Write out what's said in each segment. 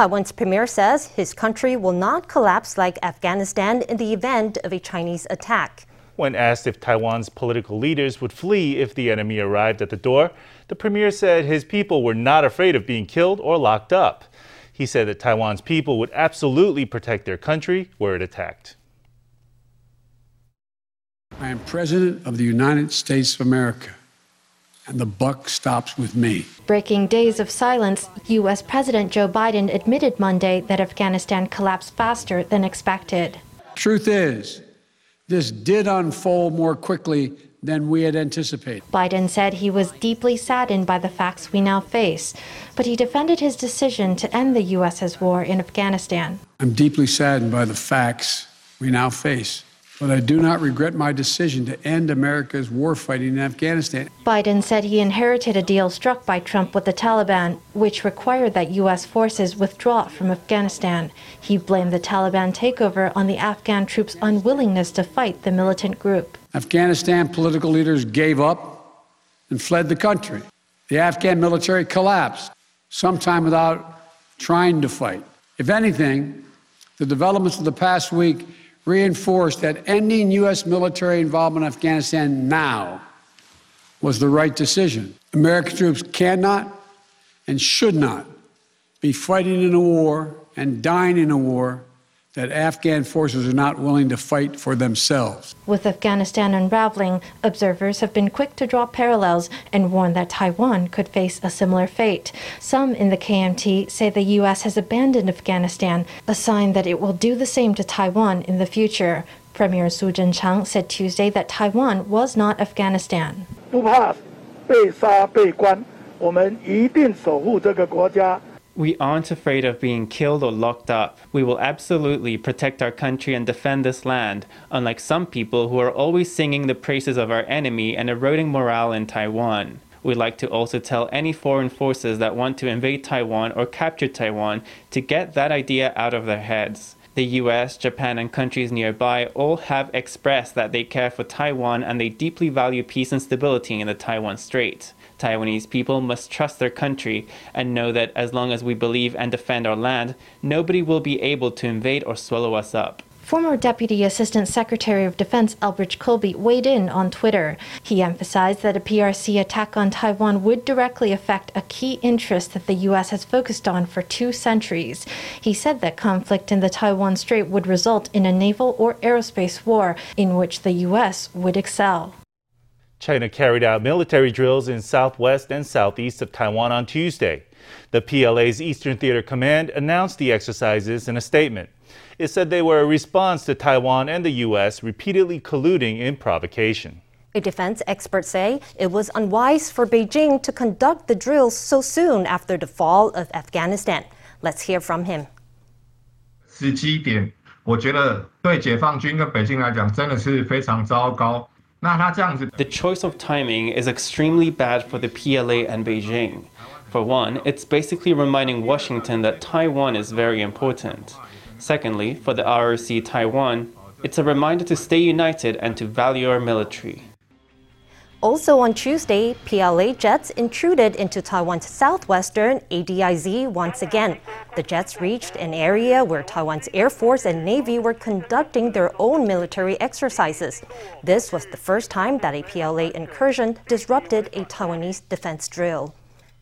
Taiwan's premier says his country will not collapse like Afghanistan in the event of a Chinese attack. When asked if Taiwan's political leaders would flee if the enemy arrived at the door, the premier said his people were not afraid of being killed or locked up. He said that Taiwan's people would absolutely protect their country were it attacked. I am President of the United States of America, and the buck stops with me. Breaking days of silence, U.S. President Joe Biden admitted Monday that Afghanistan collapsed faster than expected. Truth is, this did unfold more quickly than we had anticipated. Biden said he was deeply saddened by the facts we now face, but he defended his decision to end the U.S.'s war in Afghanistan. I'm deeply saddened by the facts we now face but I do not regret my decision to end America's war fighting in Afghanistan. Biden said he inherited a deal struck by Trump with the Taliban, which required that U.S. forces withdraw from Afghanistan. He blamed the Taliban takeover on the Afghan troops' unwillingness to fight the militant group. Afghanistan political leaders gave up and fled the country. The Afghan military collapsed, sometime without trying to fight. If anything, the developments of the past week reinforced that ending U.S. military involvement in Afghanistan now was the right decision. American troops cannot and should not be fighting in a war and dying in a war that Afghan forces are not willing to fight for themselves. With Afghanistan unraveling, observers have been quick to draw parallels and warn that Taiwan could face a similar fate. Some in the KMT say the U.S. has abandoned Afghanistan, a sign that it will do the same to Taiwan in the future. Premier Su Tseng-chang said Tuesday that Taiwan was not Afghanistan we aren't afraid of being killed or locked up. We will absolutely protect our country and defend this land, unlike some people who are always singing the praises of our enemy and eroding morale in Taiwan. We'd like to also tell any foreign forces that want to invade Taiwan or capture Taiwan to get that idea out of their heads. The US, Japan, and countries nearby all have expressed that they care for Taiwan and they deeply value peace and stability in the Taiwan Strait. Taiwanese people must trust their country and know that as long as we believe and defend our land, nobody will be able to invade or swallow us up. Former Deputy Assistant Secretary of Defense Elbridge Colby weighed in on Twitter. He emphasized that a PRC attack on Taiwan would directly affect a key interest that the U.S. has focused on for two centuries. He said that conflict in the Taiwan Strait would result in a naval or aerospace war in which the U.S. would excel. China carried out military drills in southwest and southeast of Taiwan on Tuesday. The PLA's Eastern Theater Command announced the exercises in a statement. It said they were a response to Taiwan and the U.S. repeatedly colluding in provocation. A defense expert say it was unwise for Beijing to conduct the drills so soon after the fall of Afghanistan. Let's hear from him. 时机点，我觉得对解放军跟北京来讲真的是非常糟糕。 The choice of timing is extremely bad for the PLA and Beijing. For one, it's basically reminding Washington that Taiwan is very important. Secondly, for the ROC Taiwan, it's a reminder to stay united and to value our military. Also on Tuesday, PLA jets intruded into Taiwan's southwestern ADIZ once again. The jets reached an area where Taiwan's Air Force and Navy were conducting their own military exercises. This was the first time that a PLA incursion disrupted a Taiwanese defense drill.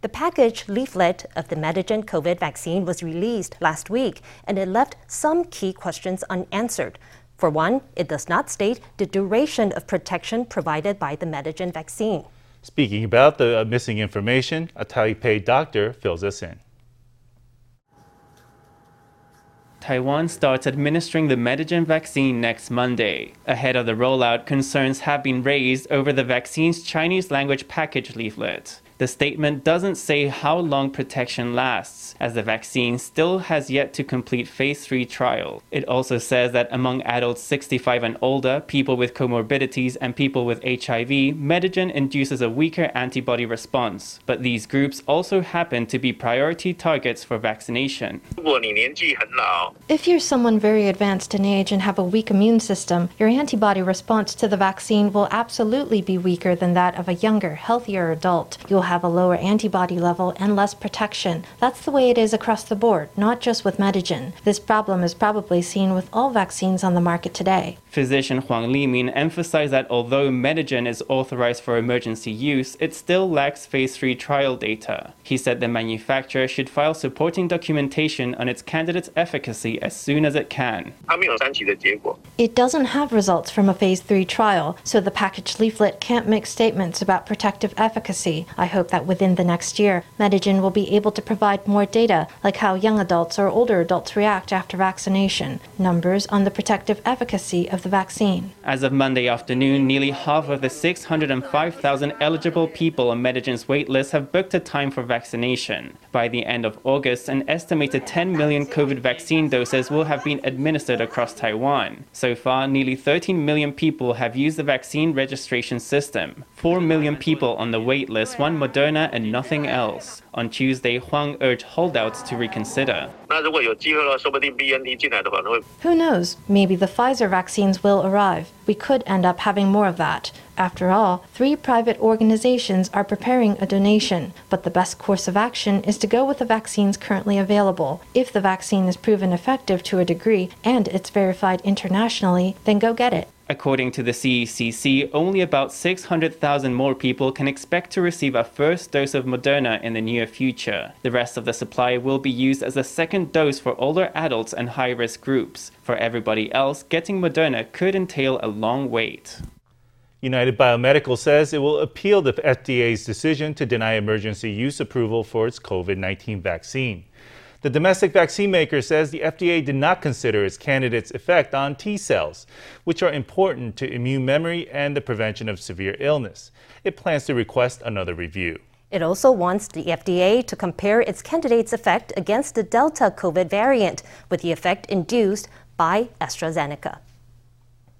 The package leaflet of the Medigen COVID vaccine was released last week, and it left some key questions unanswered. For one, it does not state the duration of protection provided by the Medigen vaccine. Speaking about the uh, missing information, a Taipei doctor fills us in. Taiwan starts administering the Medigen vaccine next Monday. Ahead of the rollout, concerns have been raised over the vaccine's Chinese language package leaflet. The statement doesn't say how long protection lasts, as the vaccine still has yet to complete phase 3 trial. It also says that among adults 65 and older, people with comorbidities, and people with HIV, Medigen induces a weaker antibody response, but these groups also happen to be priority targets for vaccination. If you're someone very advanced in age and have a weak immune system, your antibody response to the vaccine will absolutely be weaker than that of a younger, healthier adult. You'll have a lower antibody level and less protection. That's the way it is across the board, not just with Medigen. This problem is probably seen with all vaccines on the market today. Physician Huang Limin emphasized that although Medigen is authorized for emergency use, it still lacks phase 3 trial data. He said the manufacturer should file supporting documentation on its candidate's efficacy as soon as it can. It doesn't have results from a phase 3 trial, so the package leaflet can't make statements about protective efficacy. I hope that within the next year, Medigen will be able to provide more data, like how young adults or older adults react after vaccination, numbers on the protective efficacy of the vaccine. As of Monday afternoon, nearly half of the 605,000 eligible people on Medigen's waitlist have booked a time for vaccination. By the end of August, an estimated 10 million COVID vaccine doses will have been administered across Taiwan. So far, nearly 13 million people have used the vaccine registration system. 4 million people on the waitlist want Moderna and nothing else. On Tuesday, Huang urged holdouts to reconsider. Who knows? Maybe the Pfizer vaccines will arrive. We could end up having more of that. After all, three private organizations are preparing a donation, but the best course of action is to go with the vaccines currently available. If the vaccine is proven effective to a degree and it's verified internationally, then go get it. According to the CECC, only about 600,000 more people can expect to receive a first dose of Moderna in the near future. The rest of the supply will be used as a second dose for older adults and high risk groups. For everybody else, getting Moderna could entail a long wait. United Biomedical says it will appeal the FDA's decision to deny emergency use approval for its COVID 19 vaccine. The domestic vaccine maker says the FDA did not consider its candidate's effect on T cells, which are important to immune memory and the prevention of severe illness. It plans to request another review. It also wants the FDA to compare its candidate's effect against the Delta COVID variant with the effect induced by AstraZeneca.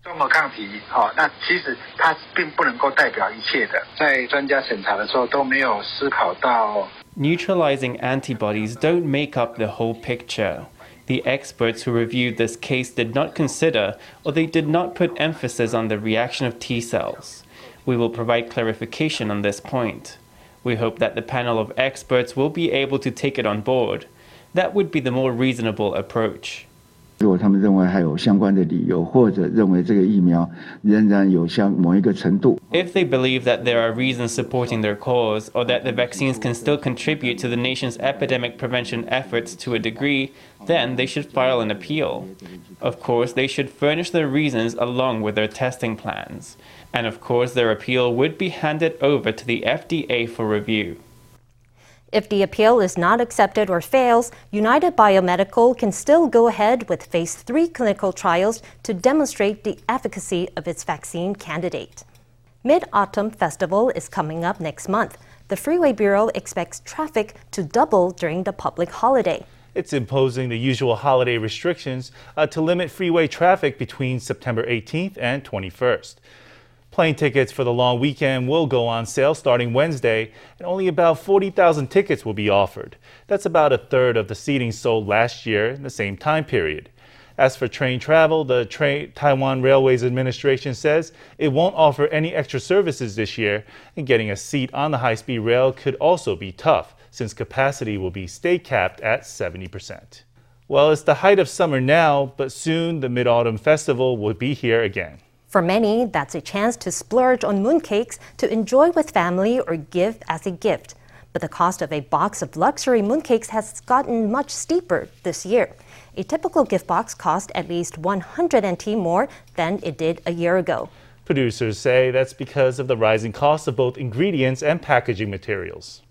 综合抗体，好，那其实它并不能够代表一切的，在专家审查的时候都没有思考到 Neutralizing antibodies don't make up the whole picture. The experts who reviewed this case did not consider or they did not put emphasis on the reaction of T cells. We will provide clarification on this point. We hope that the panel of experts will be able to take it on board. That would be the more reasonable approach. 如果他们认为还有相关的理由，或者认为这个疫苗仍然有相某一个程度。 If they believe that there are reasons supporting their cause, or that the vaccines can still contribute to the nation's epidemic prevention efforts to a degree, then they should file an appeal. Of course, they should furnish their reasons along with their testing plans. And of course, their appeal would be handed over to the FDA for review. If the appeal is not accepted or fails, United Biomedical can still go ahead with phase 3 clinical trials to demonstrate the efficacy of its vaccine candidate. Mid Autumn Festival is coming up next month. The Freeway Bureau expects traffic to double during the public holiday. It's imposing the usual holiday restrictions uh, to limit freeway traffic between September 18th and 21st. Plane tickets for the long weekend will go on sale starting Wednesday, and only about 40,000 tickets will be offered. That's about a third of the seating sold last year in the same time period. As for train travel, the Taiwan Railways Administration says it won't offer any extra services this year, and getting a seat on the high speed rail could also be tough since capacity will be stay capped at 70%. Well, it's the height of summer now, but soon the Mid Autumn Festival will be here again. For many, that's a chance to splurge on mooncakes to enjoy with family or give as a gift. But the cost of a box of luxury mooncakes has gotten much steeper this year. A typical gift box cost at least 100 NT more than it did a year ago. Producers say that's because of the rising cost of both ingredients and packaging materials.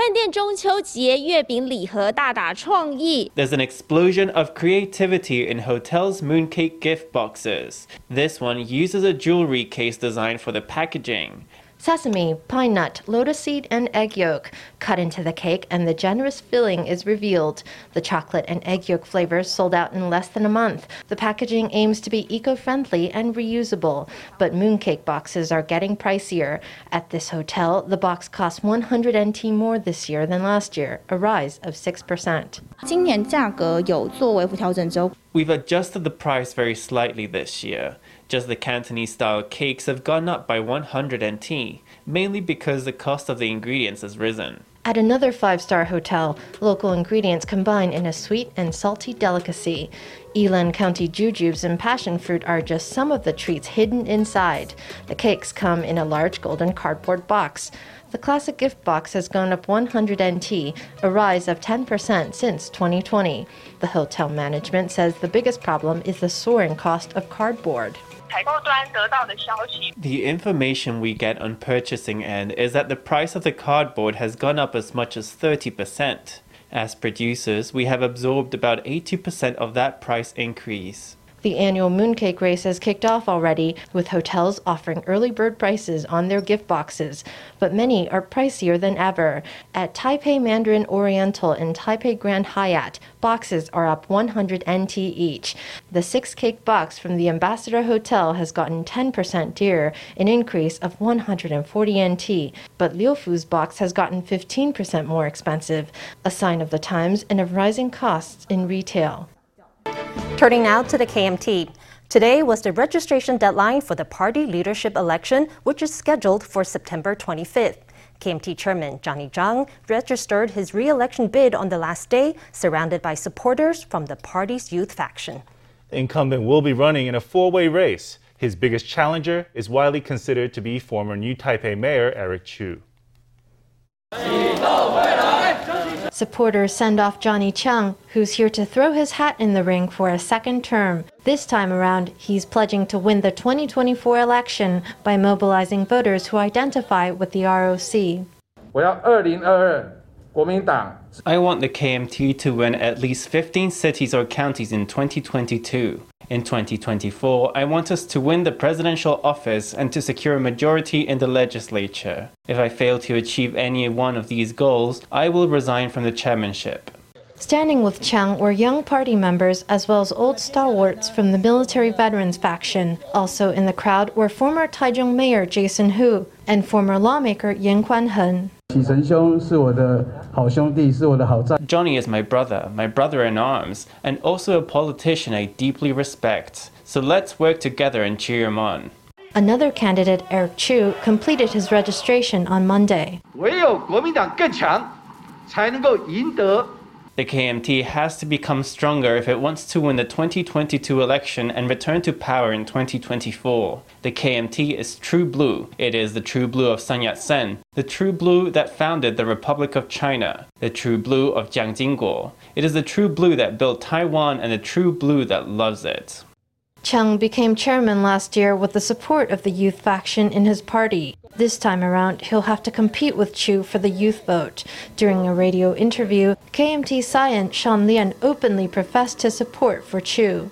饭店中秋节月饼礼盒大打创意。 There's an explosion of creativity in hotels' mooncake gift boxes. This one uses a jewelry case designed for the packaging. Sesame, pine nut, lotus seed, and egg yolk cut into the cake, and the generous filling is revealed. The chocolate and egg yolk flavors sold out in less than a month. The packaging aims to be eco friendly and reusable, but mooncake boxes are getting pricier. At this hotel, the box cost 100 NT more this year than last year, a rise of 6%. We've adjusted the price very slightly this year. Just the Cantonese style cakes have gone up by 100 NT, mainly because the cost of the ingredients has risen. At another five star hotel, local ingredients combine in a sweet and salty delicacy. Yilan County jujubes and passion fruit are just some of the treats hidden inside. The cakes come in a large golden cardboard box. The classic gift box has gone up 100 NT, a rise of 10% since 2020. The hotel management says the biggest problem is the soaring cost of cardboard. The information we get on purchasing end is that the price of the cardboard has gone up as much as 30%. As producers, we have absorbed about 80% of that price increase. The annual mooncake race has kicked off already, with hotels offering early bird prices on their gift boxes, but many are pricier than ever. At Taipei Mandarin Oriental and Taipei Grand Hyatt, boxes are up 100 NT each. The six cake box from the Ambassador Hotel has gotten 10% dearer, an increase of 140 NT, but Liu Fu's box has gotten 15% more expensive, a sign of the times and of rising costs in retail. Turning now to the KMT. Today was the registration deadline for the party leadership election, which is scheduled for September 25th. KMT Chairman Johnny Chiang registered his re-election bid on the last day, surrounded by supporters from the party's youth faction. The incumbent will be running in a four-way race. His biggest challenger is widely considered to be former New Taipei Mayor Eric Chu. Supporters send off Johnny Chiang, who's here to throw his hat in the ring for a second term. This time around, he's pledging to win the 2024 election by mobilizing voters who identify with the ROC. I want the KMT to win at least 15 cities or counties in 2022. In 2024, I want us to win the presidential office and to secure a majority in the legislature. If I fail to achieve any one of these goals, I will resign from the chairmanship. Standing with Chiang were young party members as well as old stalwarts from the military veterans faction. Also in the crowd were former Taichung Mayor Jason Hu and former lawmaker Yan Kuan-hen. Johnny is my brother, my brother in arms, and also a politician I deeply respect. So let's work together and cheer him on. Another candidate, Eric Chu, completed his registration on Monday. The KMT has to become stronger if it wants to win the 2022 election and return to power in 2024. The KMT is true blue. It is the true blue of Sun Yat sen, the true blue that founded the Republic of China, the true blue of Jiang Jingguo. It is the true blue that built Taiwan and the true blue that loves it. Chiang became chairman last year with the support of the youth faction in his party. This time around, he'll have to compete with Chu for the youth vote. During a radio interview, KMT science Sean Lien openly professed his support for Chu.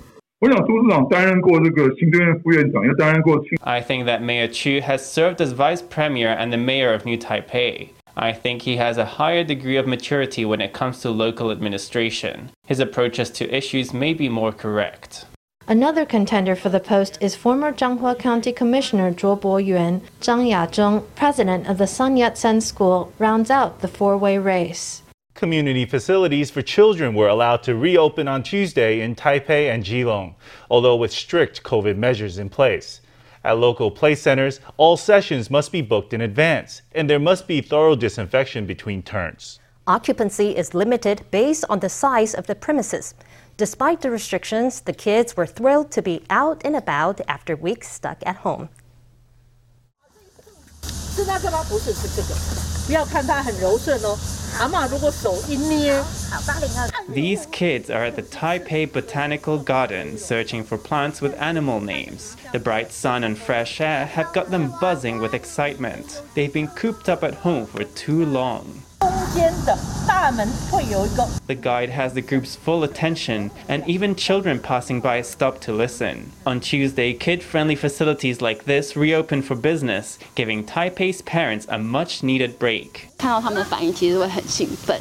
I think that Mayor Chu has served as vice premier and the mayor of New Taipei. I think he has a higher degree of maturity when it comes to local administration. His approaches to issues may be more correct. Another contender for the post is former Changhua County Commissioner Zhuo Bo-yuan. Zhang Yazhong, president of the Sun Yat-sen School, rounds out the four-way race. Community facilities for children were allowed to reopen on Tuesday in Taipei and Keelung, although with strict COVID measures in place. At local play centers, all sessions must be booked in advance, and there must be thorough disinfection between turns. Occupancy is limited based on the size of the premises. Despite the restrictions, the kids were thrilled to be out and about after weeks stuck at home. These kids are at the Taipei Botanical Garden searching for plants with animal names. The bright sun and fresh air have got them buzzing with excitement. They've been cooped up at home for too long. The guide has the group's full attention, and even children passing by stop to listen. On Tuesday, kid friendly facilities like this reopen for business, giving Taipei's parents a much needed break.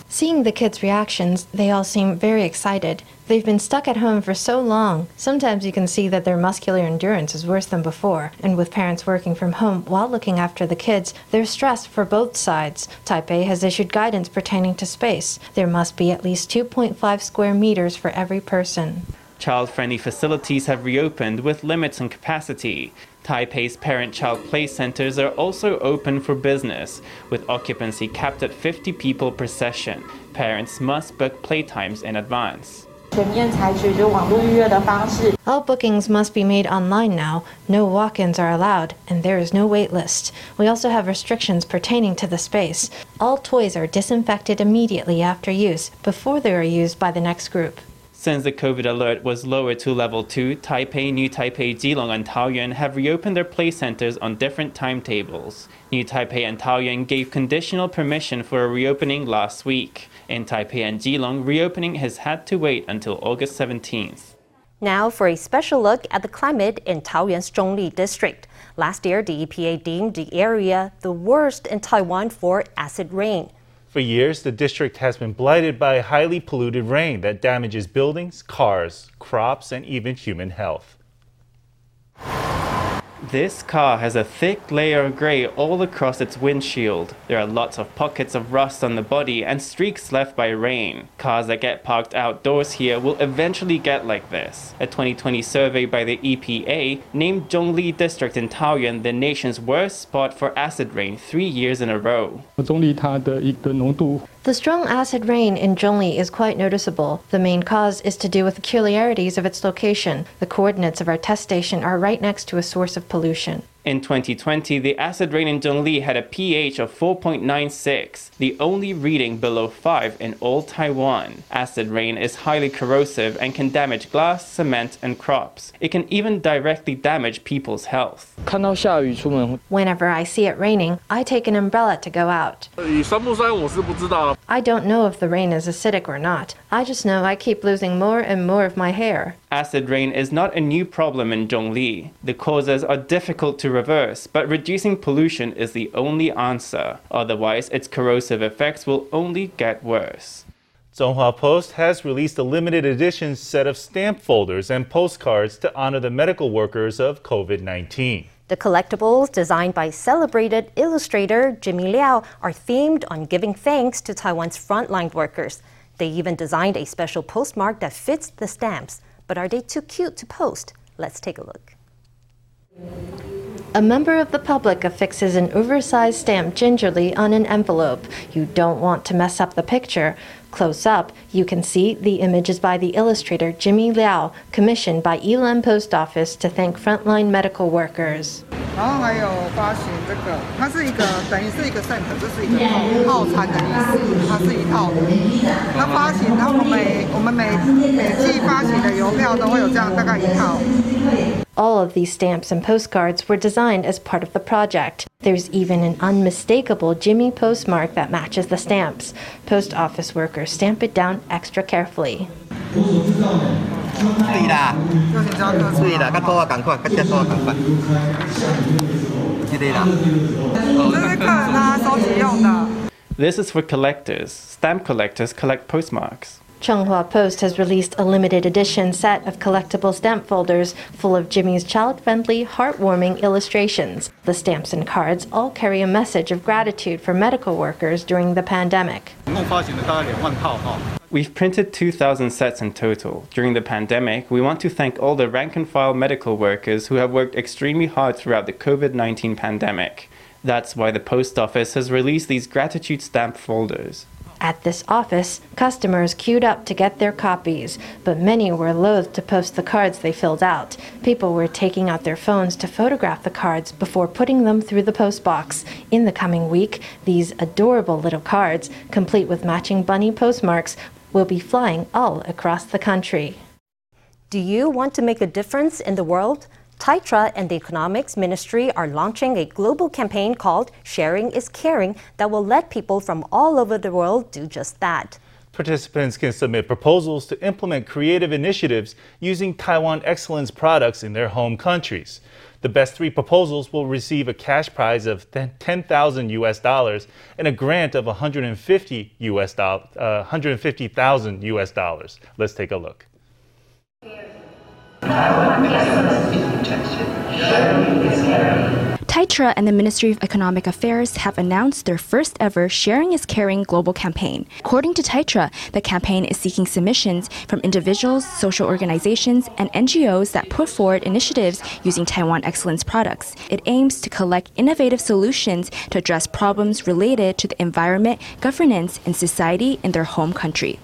Seeing the kids' reactions, they all seem very excited. They've been stuck at home for so long. Sometimes you can see that their muscular endurance is worse than before. And with parents working from home while looking after the kids, there's stress for both sides. Taipei has issued guidance pertaining to space. There must be at least 2.5 square meters for every person. Child friendly facilities have reopened with limits on capacity. Taipei's parent child play centers are also open for business, with occupancy capped at 50 people per session. Parents must book playtimes in advance. All bookings must be made online now. No walk ins are allowed, and there is no wait list. We also have restrictions pertaining to the space. All toys are disinfected immediately after use, before they are used by the next group. Since the COVID alert was lowered to level 2, Taipei, New Taipei, Keelung, and Taoyuan have reopened their play centers on different timetables. New Taipei and Taoyuan gave conditional permission for a reopening last week. In Taipei and Keelung, reopening has had to wait until August 17th. Now for a special look at the climate in Taoyuan's Zhongli district. Last year, the EPA deemed the area the worst in Taiwan for acid rain. For years, the district has been blighted by highly polluted rain that damages buildings, cars, crops, and even human health. This car has a thick layer of grey all across its windshield. There are lots of pockets of rust on the body and streaks left by rain. Cars that get parked outdoors here will eventually get like this. A 2020 survey by the EPA named Zhongli District in Taoyuan the nation's worst spot for acid rain three years in a row. The strong acid rain in Zhongli is quite noticeable. The main cause is to do with the peculiarities of its location. The coordinates of our test station are right next to a source of pollution. In 2020, the acid rain in Zhongli had a pH of 4.96, the only reading below 5 in all Taiwan. Acid rain is highly corrosive and can damage glass, cement, and crops. It can even directly damage people's health. Whenever I see it raining, I take an umbrella to go out. I don't know if the rain is acidic or not. I just know I keep losing more and more of my hair. Acid rain is not a new problem in Zhongli. The causes are difficult to reverse, but reducing pollution is the only answer. Otherwise, its corrosive effects will only get worse. Chunghwa Post has released a limited edition set of stamp folders and postcards to honor the medical workers of COVID 19. The collectibles, designed by celebrated illustrator Jimmy Liao, are themed on giving thanks to Taiwan's frontline workers. They even designed a special postmark that fits the stamps. But are they too cute to post? Let's take a look. A member of the public affixes an oversized stamp gingerly on an envelope. You don't want to mess up the picture. Close up, you can see the image is by the illustrator Jimmy Liao, commissioned by Yilan Post Office to thank frontline medical workers. 然后还有发行这个，它是一个等于是一个 set，这是一个套餐的意思，它是一套的。它发行，然后我们每我们每每季发行的邮票都会有这样大概一套。All of these stamps and postcards were designed as part of the project. There's even an unmistakable Jimmy postmark that matches the stamps. Post office workers stamp it down extra carefully. This is for collectors. Stamp collectors collect postmarks. Chunghwa Post has released a limited edition set of collectible stamp folders full of Jimmy's child-friendly, heartwarming illustrations. The stamps and cards all carry a message of gratitude for medical workers during the pandemic. We've printed 2,000 sets in total. During the pandemic, we want to thank all the rank and file medical workers who have worked extremely hard throughout the COVID 19 pandemic. That's why the post office has released these gratitude stamp folders. At this office, customers queued up to get their copies, but many were loath to post the cards they filled out. People were taking out their phones to photograph the cards before putting them through the post box. In the coming week, these adorable little cards, complete with matching bunny postmarks, will be flying all across the country. Do you want to make a difference in the world? TAITRA and the Economics Ministry are launching a global campaign called Sharing is Caring that will let people from all over the world do just that. Participants can submit proposals to implement creative initiatives using Taiwan Excellence products in their home countries. The best three proposals will receive a cash prize of 10,000 US dollars and a grant of 150 US uh, 150,000 US dollars. Let's take a look. Amen. TAITRA and the Ministry of Economic Affairs have announced their first ever Sharing is Caring global campaign. According to TAITRA, the campaign is seeking submissions from individuals, social organizations, and NGOs that put forward initiatives using Taiwan Excellence products. It aims to collect innovative solutions to address problems related to the environment, governance, and society in their home country.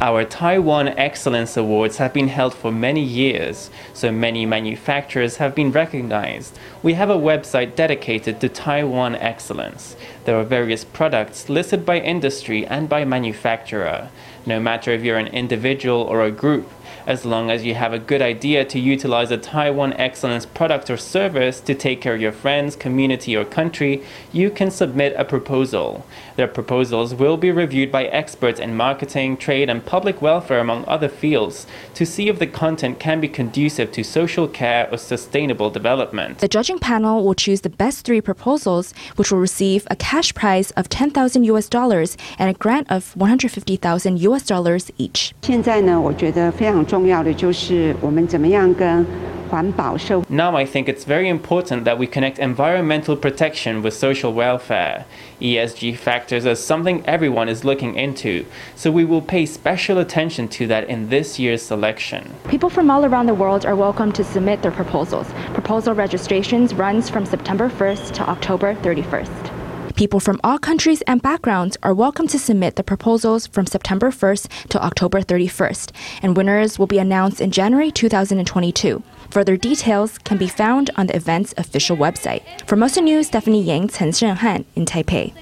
Our Taiwan Excellence Awards have been held for many years, so many manufacturers manufacturers have been recognized. We have a website dedicated to Taiwan excellence. There are various products listed by industry and by manufacturer. No matter if you're an individual or a group, as long as you have a good idea to utilize a Taiwan Excellence product or service to take care of your friends, community, or country, you can submit a proposal. Their proposals will be reviewed by experts in marketing, trade, and public welfare, among other fields, to see if the content can be conducive to social care or sustainable development. The judging panel will choose the best three proposals, which will receive a cash prize of 10,000 US dollars and a grant of 150,000 US dollars each. 现在呢，我觉得非常 重要的就是我们怎么样跟 now I think it's very important that we connect environmental protection with social welfare. ESG factors are something everyone is looking into, so we will pay special attention to that in this year's selection. People from all around the world are welcome to submit their proposals. Proposal registrations runs from September 1st to October 31st. People from all countries and backgrounds are welcome to submit the proposals from September 1st to October 31st, and winners will be announced in January 2022. Further details can be found on the event's official website. Formosa News, Stephanie Yang, Chen Shenhan in Taipei.